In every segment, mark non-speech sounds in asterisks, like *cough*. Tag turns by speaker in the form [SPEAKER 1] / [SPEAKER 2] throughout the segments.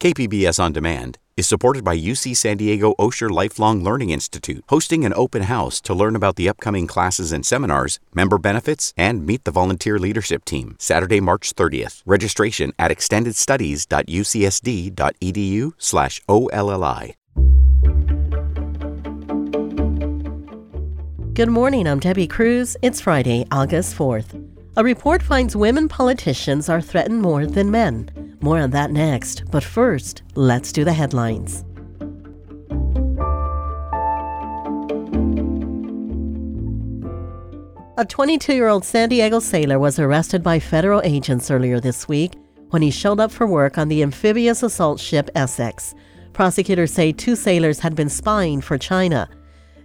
[SPEAKER 1] KPBS On Demand is supported by UC San Diego Osher Lifelong Learning Institute, hosting an open house to learn about the upcoming classes and seminars, member benefits, and meet the volunteer leadership team. Saturday, March 30th. Registration at extendedstudies.ucsd.edu/olli.
[SPEAKER 2] Good morning. I'm Debbie Cruz. It's Friday, August 4th. A report finds women politicians are threatened more than men. More on that next. But first, let's do the headlines. A 22 year old San Diego sailor was arrested by federal agents earlier this week when he showed up for work on the amphibious assault ship Essex. Prosecutors say two sailors had been spying for China.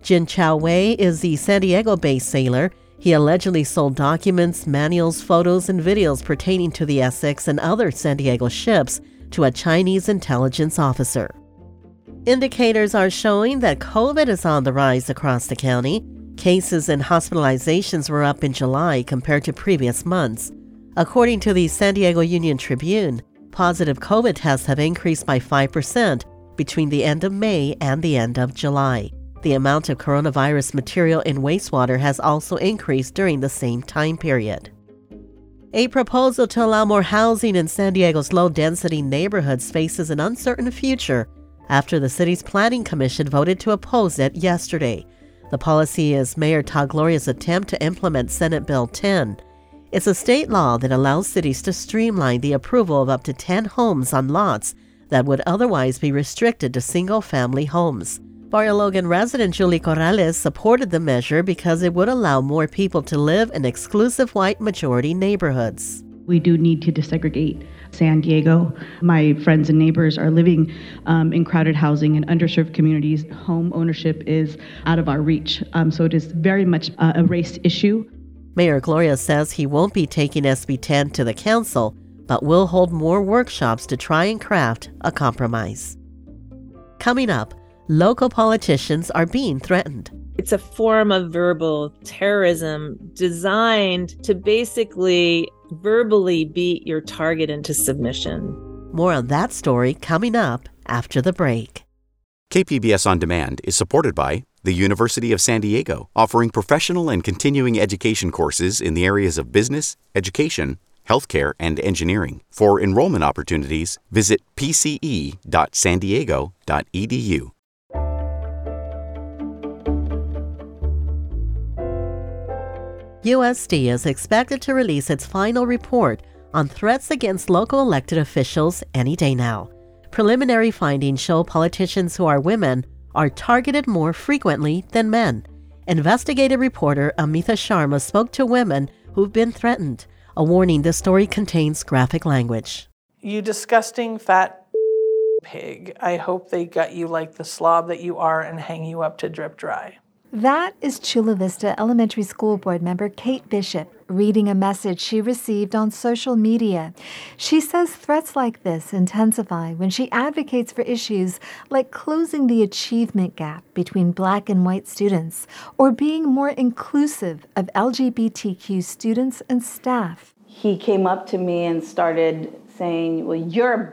[SPEAKER 2] Jin Chao Wei is the San Diego based sailor. He allegedly sold documents, manuals, photos, and videos pertaining to the Essex and other San Diego ships to a Chinese intelligence officer. Indicators are showing that COVID is on the rise across the county. Cases and hospitalizations were up in July compared to previous months. According to the San Diego Union Tribune, positive COVID tests have increased by 5% between the end of May and the end of July. The amount of coronavirus material in wastewater has also increased during the same time period. A proposal to allow more housing in San Diego's low density neighborhoods faces an uncertain future after the city's planning commission voted to oppose it yesterday. The policy is Mayor Todd Gloria's attempt to implement Senate Bill 10. It's a state law that allows cities to streamline the approval of up to 10 homes on lots that would otherwise be restricted to single family homes. Barrio Logan resident Julie Corrales supported the measure because it would allow more people to live in exclusive white majority neighborhoods.
[SPEAKER 3] We do need to desegregate San Diego. My friends and neighbors are living um, in crowded housing and underserved communities. Home ownership is out of our reach. Um, so it is very much uh, a race issue.
[SPEAKER 2] Mayor Gloria says he won't be taking SB 10 to the council, but will hold more workshops to try and craft a compromise. Coming up, local politicians are being threatened.
[SPEAKER 4] It's a form of verbal terrorism designed to basically verbally beat your target into submission.
[SPEAKER 2] More on that story coming up after the break.
[SPEAKER 1] KPBS On Demand is supported by the University of San Diego, offering professional and continuing education courses in the areas of business, education, healthcare, and engineering. For enrollment opportunities, visit pce.sandiego.edu.
[SPEAKER 2] USD is expected to release its final report on threats against local elected officials any day now. Preliminary findings show politicians who are women are targeted more frequently than men. Investigative reporter Amita Sharma spoke to women who've been threatened. A warning the story contains graphic language.
[SPEAKER 5] You disgusting fat pig. I hope they gut you like the slob that you are and hang you up to drip dry.
[SPEAKER 6] That is Chula Vista Elementary School Board member Kate Bishop reading a message she received on social media. She says threats like this intensify when she advocates for issues like closing the achievement gap between black and white students or being more inclusive of LGBTQ students and staff.
[SPEAKER 7] He came up to me and started saying, Well, you're a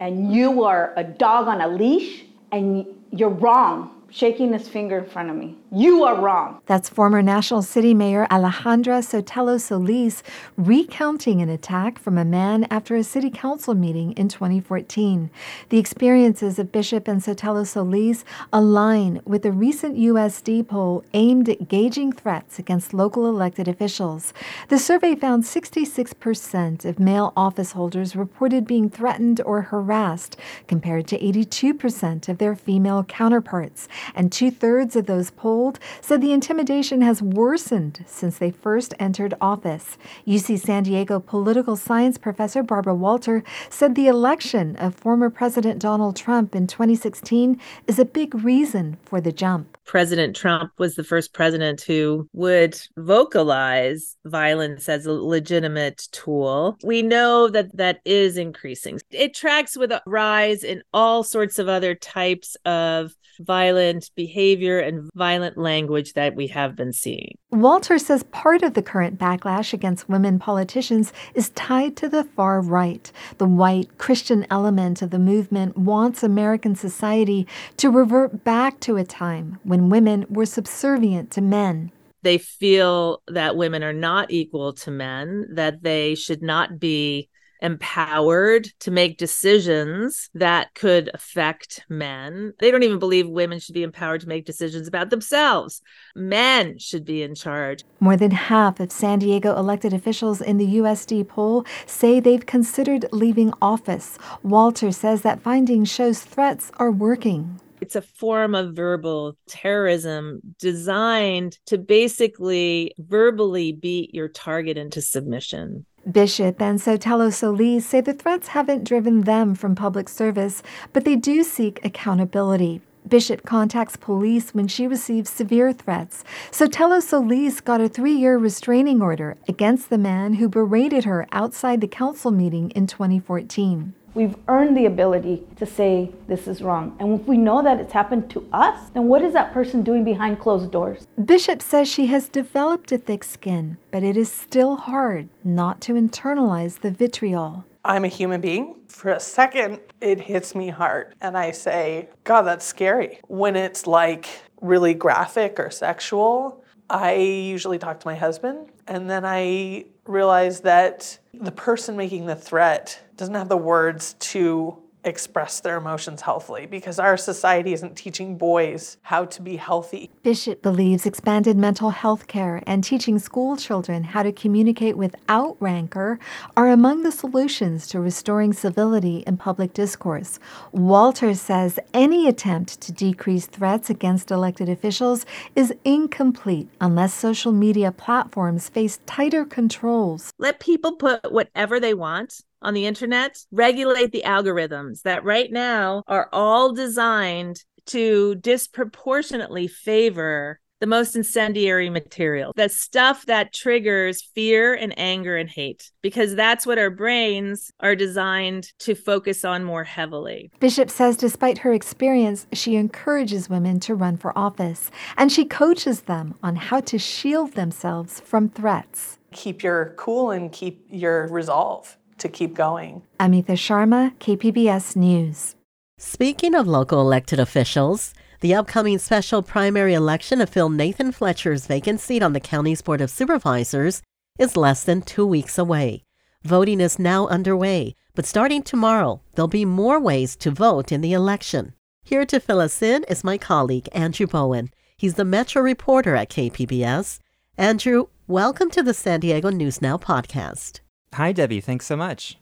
[SPEAKER 7] and you are a dog on a leash and you're wrong shaking his finger in front of me. You are wrong.
[SPEAKER 6] That's former National City Mayor Alejandra Sotelo Solis recounting an attack from a man after a city council meeting in 2014. The experiences of Bishop and Sotelo Solis align with a recent USD poll aimed at gauging threats against local elected officials. The survey found 66% of male office holders reported being threatened or harassed, compared to 82% of their female counterparts and two thirds of those polled said the intimidation has worsened since they first entered office. UC San Diego political science professor Barbara Walter said the election of former President Donald Trump in 2016 is a big reason for the jump.
[SPEAKER 4] President Trump was the first president who would vocalize violence as a legitimate tool. We know that that is increasing. It tracks with a rise in all sorts of other types of violent behavior and violent language that we have been seeing.
[SPEAKER 6] Walter says part of the current backlash against women politicians is tied to the far right. The white Christian element of the movement wants American society to revert back to a time when women were subservient to men
[SPEAKER 4] they feel that women are not equal to men, that they should not be empowered to make decisions that could affect men. They don't even believe women should be empowered to make decisions about themselves. Men should be in charge.
[SPEAKER 6] More than half of San Diego elected officials in the USD poll say they've considered leaving office. Walter says that finding shows threats are working.
[SPEAKER 4] It's a form of verbal terrorism designed to basically verbally beat your target into submission.
[SPEAKER 6] Bishop and Sotelo Solis say the threats haven't driven them from public service, but they do seek accountability. Bishop contacts police when she receives severe threats. Sotelo Solis got a three year restraining order against the man who berated her outside the council meeting in 2014.
[SPEAKER 7] We've earned the ability to say this is wrong. And if we know that it's happened to us, then what is that person doing behind closed doors?
[SPEAKER 6] Bishop says she has developed a thick skin, but it is still hard not to internalize the vitriol.
[SPEAKER 5] I'm a human being. For a second, it hits me hard. And I say, God, that's scary. When it's like really graphic or sexual, I usually talk to my husband. And then I realize that the person making the threat doesn't have the words to express their emotions healthily because our society isn't teaching boys how to be healthy.
[SPEAKER 6] Bishop believes expanded mental health care and teaching school children how to communicate without rancor are among the solutions to restoring civility in public discourse. Walter says any attempt to decrease threats against elected officials is incomplete unless social media platforms face tighter controls.
[SPEAKER 4] Let people put whatever they want on the internet, regulate the algorithms that right now are all designed to disproportionately favor the most incendiary material, the stuff that triggers fear and anger and hate, because that's what our brains are designed to focus on more heavily.
[SPEAKER 6] Bishop says despite her experience, she encourages women to run for office and she coaches them on how to shield themselves from threats.
[SPEAKER 5] Keep your cool and keep your resolve to keep going.
[SPEAKER 6] Amita Sharma, KPBS News.
[SPEAKER 2] Speaking of local elected officials, the upcoming special primary election to fill Nathan Fletcher's vacant seat on the county's Board of Supervisors is less than two weeks away. Voting is now underway, but starting tomorrow, there'll be more ways to vote in the election. Here to fill us in is my colleague, Andrew Bowen. He's the Metro reporter at KPBS. Andrew, welcome to the San Diego News Now podcast.
[SPEAKER 8] Hi, Debbie. Thanks so much.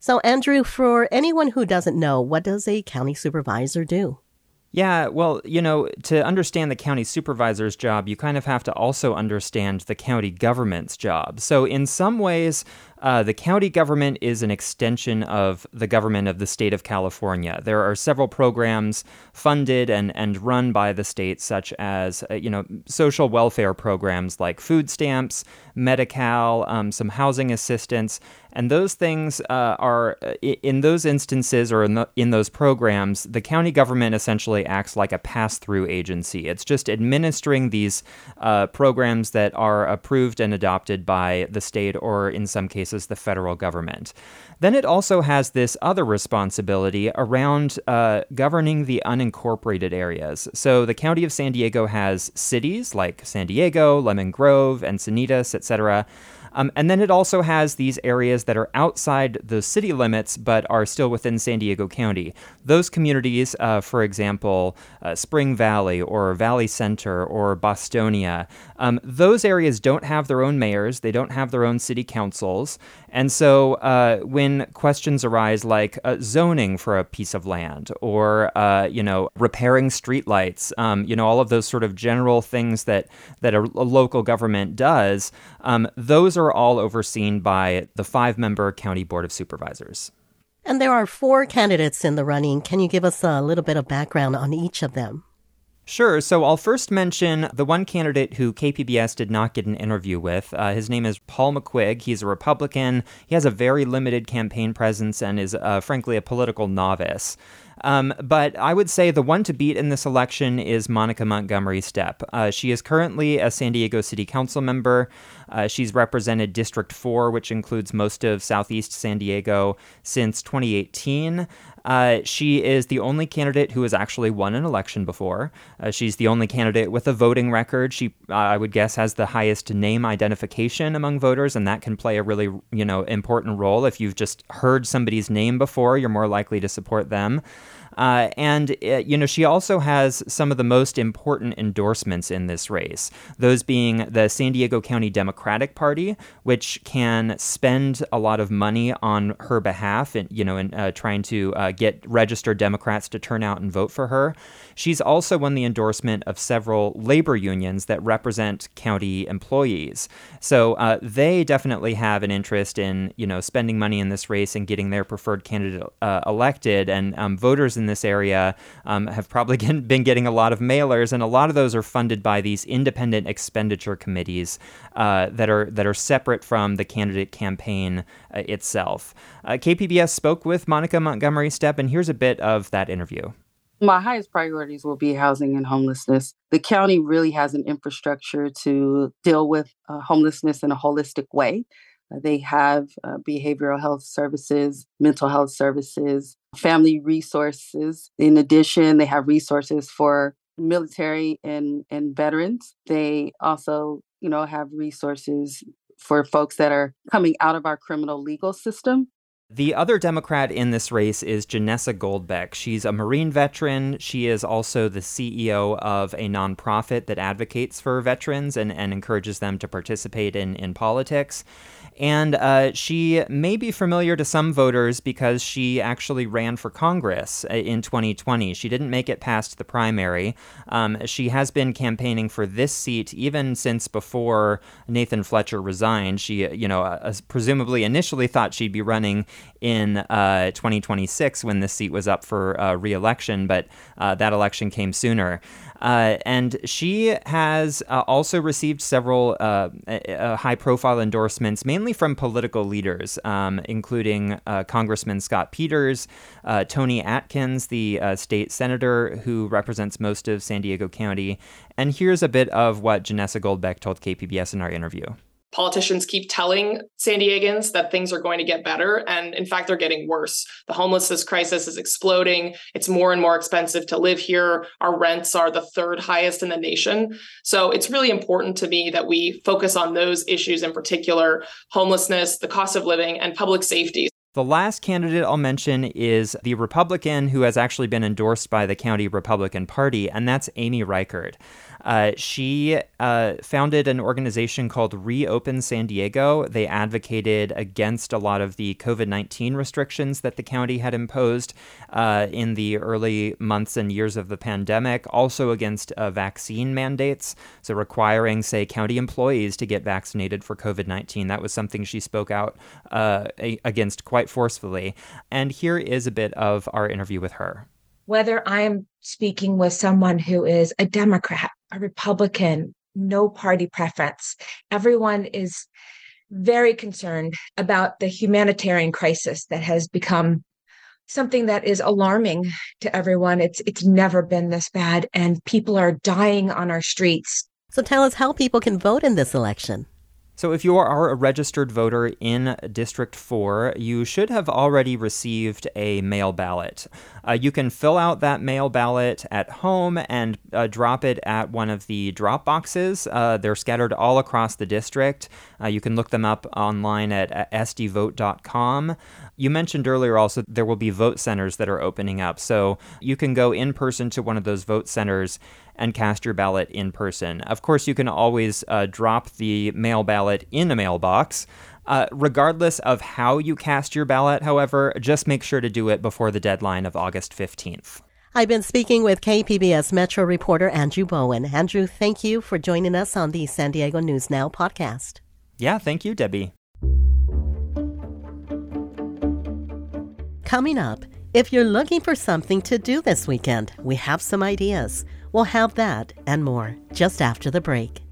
[SPEAKER 2] So, Andrew, for anyone who doesn't know, what does a county supervisor do?
[SPEAKER 8] Yeah, well, you know, to understand the county supervisor's job, you kind of have to also understand the county government's job. So, in some ways, uh, the county government is an extension of the government of the state of California. There are several programs funded and, and run by the state, such as uh, you know social welfare programs like food stamps, Medi-Cal, um, some housing assistance, and those things uh, are uh, in those instances or in, the, in those programs, the county government essentially acts like a pass-through agency. It's just administering these uh, programs that are approved and adopted by the state or in some cases cases, the federal government. Then it also has this other responsibility around uh, governing the unincorporated areas. So the county of San Diego has cities like San Diego, Lemon Grove, Encinitas, etc. Um, and then it also has these areas that are outside the city limits but are still within San Diego County. Those communities, uh, for example, uh, Spring Valley or Valley Center or Bostonia, um, those areas don't have their own mayors, they don't have their own city councils. And so uh, when questions arise like uh, zoning for a piece of land or, uh, you know, repairing streetlights, um, you know, all of those sort of general things that, that a, a local government does, um, those are all overseen by the five member County Board of Supervisors.
[SPEAKER 2] And there are four candidates in the running. Can you give us a little bit of background on each of them?
[SPEAKER 8] Sure. So I'll first mention the one candidate who KPBS did not get an interview with. Uh, his name is Paul McQuigg. He's a Republican. He has a very limited campaign presence and is, uh, frankly, a political novice. Um, but I would say the one to beat in this election is Monica Montgomery Steppe. Uh, she is currently a San Diego City Council member. Uh, she's represented District 4, which includes most of Southeast San Diego, since 2018. Uh, she is the only candidate who has actually won an election before. Uh, she's the only candidate with a voting record. She, uh, I would guess, has the highest name identification among voters, and that can play a really, you know, important role. If you've just heard somebody's name before, you're more likely to support them. Uh, and, uh, you know, she also has some of the most important endorsements in this race, those being the San Diego County Democratic Party, which can spend a lot of money on her behalf, and, you know, in uh, trying to uh, get registered Democrats to turn out and vote for her. She's also won the endorsement of several labor unions that represent county employees. So uh, they definitely have an interest in, you know, spending money in this race and getting their preferred candidate uh, elected. And um, voters in this area um, have probably *laughs* been getting a lot of mailers, and a lot of those are funded by these independent expenditure committees uh, that are that are separate from the candidate campaign uh, itself. Uh, KPBS spoke with Monica Montgomery Steppe, and here's a bit of that interview.
[SPEAKER 9] My highest priorities will be housing and homelessness. The county really has an infrastructure to deal with uh, homelessness in a holistic way. Uh, they have uh, behavioral health services, mental health services, family resources. In addition, they have resources for military and, and veterans. They also, you know, have resources for folks that are coming out of our criminal legal system
[SPEAKER 8] the other Democrat in this race is Janessa Goldbeck. She's a Marine veteran. She is also the CEO of a nonprofit that advocates for veterans and, and encourages them to participate in, in politics. And uh, she may be familiar to some voters because she actually ran for Congress uh, in 2020. She didn't make it past the primary. Um, she has been campaigning for this seat even since before Nathan Fletcher resigned. She, you know, uh, presumably initially thought she'd be running in uh, 2026 when this seat was up for uh, reelection, but that election came sooner. Uh, and she has uh, also received several uh, high profile endorsements, mainly from political leaders, um, including uh, Congressman Scott Peters, uh, Toni Atkins, the uh, state senator who represents most of San Diego County. And here's a bit of what Janessa Goldbeck told KPBS in our interview
[SPEAKER 10] politicians keep telling San Diegans that things are going to get better. And in fact, they're getting worse. The homelessness crisis is exploding. It's more and more expensive to live here. Our rents are the third highest in the nation. So it's really important to me that we focus on those issues in particular homelessness, the cost of living, and public safety.
[SPEAKER 8] The last candidate I'll mention is the Republican who has actually been endorsed by the county Republican Party, and that's Amy Reichert. Uh, she uh, founded an organization called Reopen San Diego. They advocated against a lot of the COVID 19 restrictions that the county had imposed uh, in the early months and years of the pandemic, also against uh, vaccine mandates. So, requiring, say, county employees to get vaccinated for COVID 19. That was something she spoke out uh, against quite forcefully. And here is a bit of our interview with her
[SPEAKER 11] whether I'm speaking with someone who is a Democrat, a Republican, no party preference, everyone is very concerned about the humanitarian crisis that has become something that is alarming to everyone. It's it's never been this bad and people are dying on our streets.
[SPEAKER 2] So tell us how people can vote in this election.
[SPEAKER 8] So, if you are a registered voter in District 4, you should have already received a mail ballot. Uh, you can fill out that mail ballot at home and uh, drop it at one of the drop boxes. Uh, they're scattered all across the district. Uh, you can look them up online at, at sdvote.com. You mentioned earlier also there will be vote centers that are opening up. So, you can go in person to one of those vote centers and cast your ballot in person. Of course, you can always uh, drop the mail ballot in a mailbox. Uh, regardless of how you cast your ballot, however, just make sure to do it before the deadline of August 15th.
[SPEAKER 2] I've been speaking with KPBS Metro reporter Andrew Bowen. Andrew, thank you for joining us on the San Diego News Now podcast.
[SPEAKER 8] Yeah, thank you, Debbie.
[SPEAKER 2] Coming up, if you're looking for something to do this weekend, we have some ideas. We'll have that and more just after the break.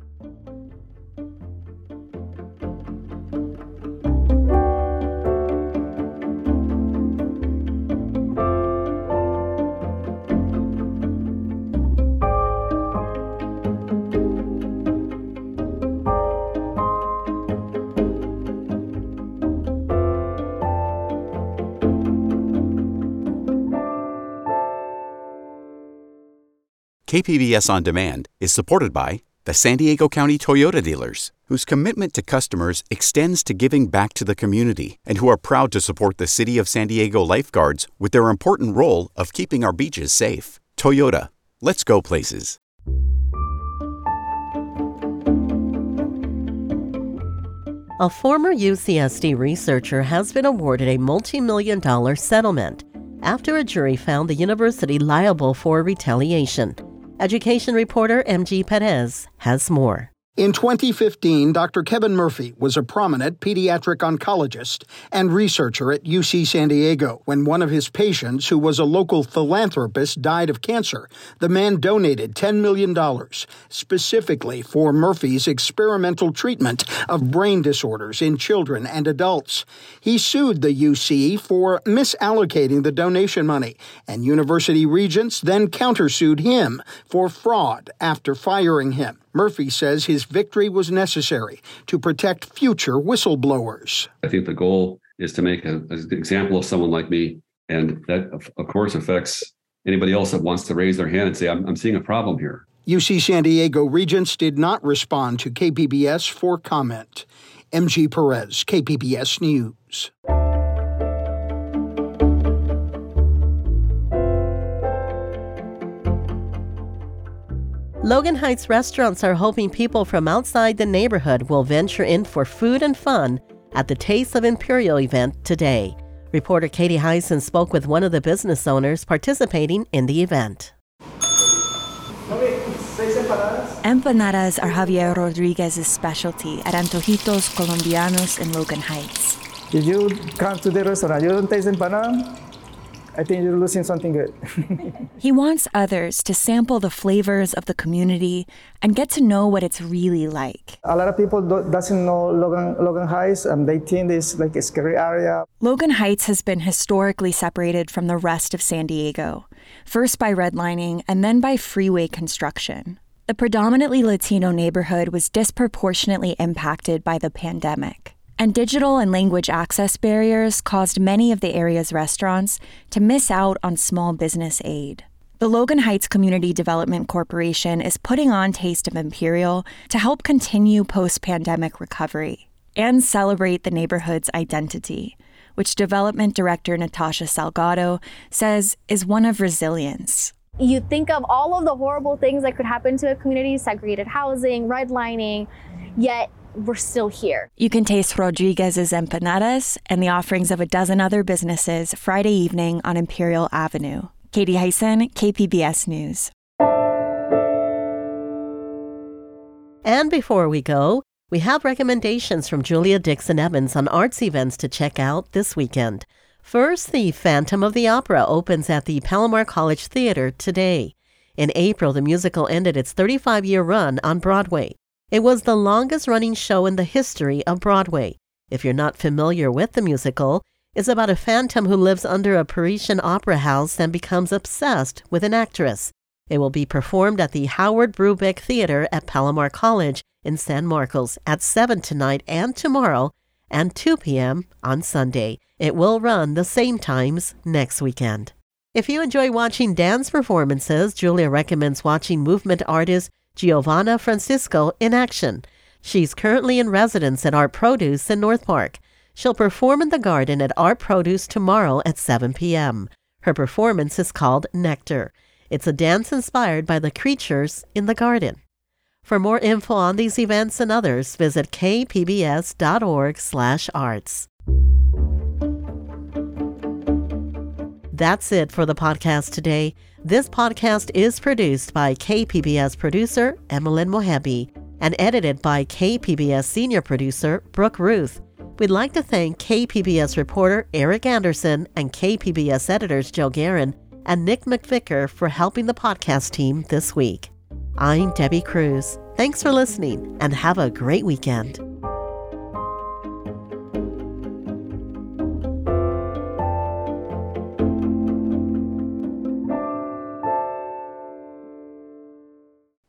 [SPEAKER 1] KPBS On Demand is supported by the San Diego County Toyota dealers, whose commitment to customers extends to giving back to the community and who are proud to support the City of San Diego lifeguards with their important role of keeping our beaches safe. Toyota, let's go places.
[SPEAKER 2] A former UCSD researcher has been awarded a multi million dollar settlement after a jury found the university liable for retaliation. Education reporter MG Perez has more.
[SPEAKER 12] In 2015, Dr. Kevin Murphy was a prominent pediatric oncologist and researcher at UC San Diego. When one of his patients, who was a local philanthropist, died of cancer, the man donated $10 million specifically for Murphy's experimental treatment of brain disorders in children and adults. He sued the UC for misallocating the donation money, and university regents then countersued him for fraud after firing him. Murphy says his victory was necessary to protect future whistleblowers.
[SPEAKER 13] I think the goal is to make an example of someone like me. And that, of, of, course, affects anybody else that wants to raise their hand and say, I'm, I'm seeing a problem here.
[SPEAKER 12] UC San Diego Regents did not respond to KPBS for comment. MG Perez, KPBS News.
[SPEAKER 2] Logan Heights restaurants are hoping people from outside the neighborhood will venture in for food and fun at the Taste of Imperial event today. Reporter Katie Hyson spoke with one of the business owners participating in the event.
[SPEAKER 14] Empanadas are Javier Rodriguez's specialty at Antojitos Colombianos in Logan Heights.
[SPEAKER 15] If you come to the restaurant, you don't taste empanada, I think you're losing something good. *laughs*
[SPEAKER 14] he wants others to sample the flavors of the community and get to know what it's really like.
[SPEAKER 15] A lot of people do, doesn't know Logan, Logan Heights. and they think it's like a scary area.
[SPEAKER 14] Logan Heights has been historically separated from the rest of San Diego, first by redlining and then by freeway construction. The predominantly Latino neighborhood was disproportionately impacted by the pandemic and digital and language access barriers caused many of the area's restaurants to miss out on small business aid. The Logan Heights Community Development Corporation is putting on Taste of Imperial to help continue post pandemic recovery and celebrate the neighborhood's identity, which Development Director Natasha Salgado says is one of resilience.
[SPEAKER 16] You think of all of the horrible things that could happen to a community segregated housing, redlining, yet we're still here.
[SPEAKER 14] You can taste Rodriguez's empanadas and the offerings of a dozen other businesses Friday evening on Imperial Avenue. Katie Hyson, KPBS News.
[SPEAKER 2] And before we go, we have recommendations from Julia Dixon Evans on arts events to check out this weekend. First, The Phantom of the Opera opens at the Palomar College Theater today. In April, the musical ended its 35 year run on Broadway. It was the longest running show in the history of Broadway. If you're not familiar with the musical, it's about a phantom who lives under a Parisian opera house and becomes obsessed with an actress. It will be performed at the Howard Brubeck Theater at Palomar College in San Marcos at 7 tonight and tomorrow and 2 p.m. on Sunday. It will run the same times next weekend. If you enjoy watching dance performances, Julia recommends watching movement artist Giovanna Francisco in action. She's currently in residence at Art Produce in North Park. She'll perform in the garden at Art Produce tomorrow at 7 p.m. Her performance is called Nectar. It's a dance inspired by the creatures in the garden. For more info on these events and others, visit kpbs.org/arts. That's it for the podcast today. This podcast is produced by KPBS producer Emmeline Mohebi and edited by KPBS senior producer Brooke Ruth. We'd like to thank KPBS reporter Eric Anderson and KPBS editors Joe Guerin and Nick McVicker for helping the podcast team this week. I'm Debbie Cruz. Thanks for listening and have a great weekend.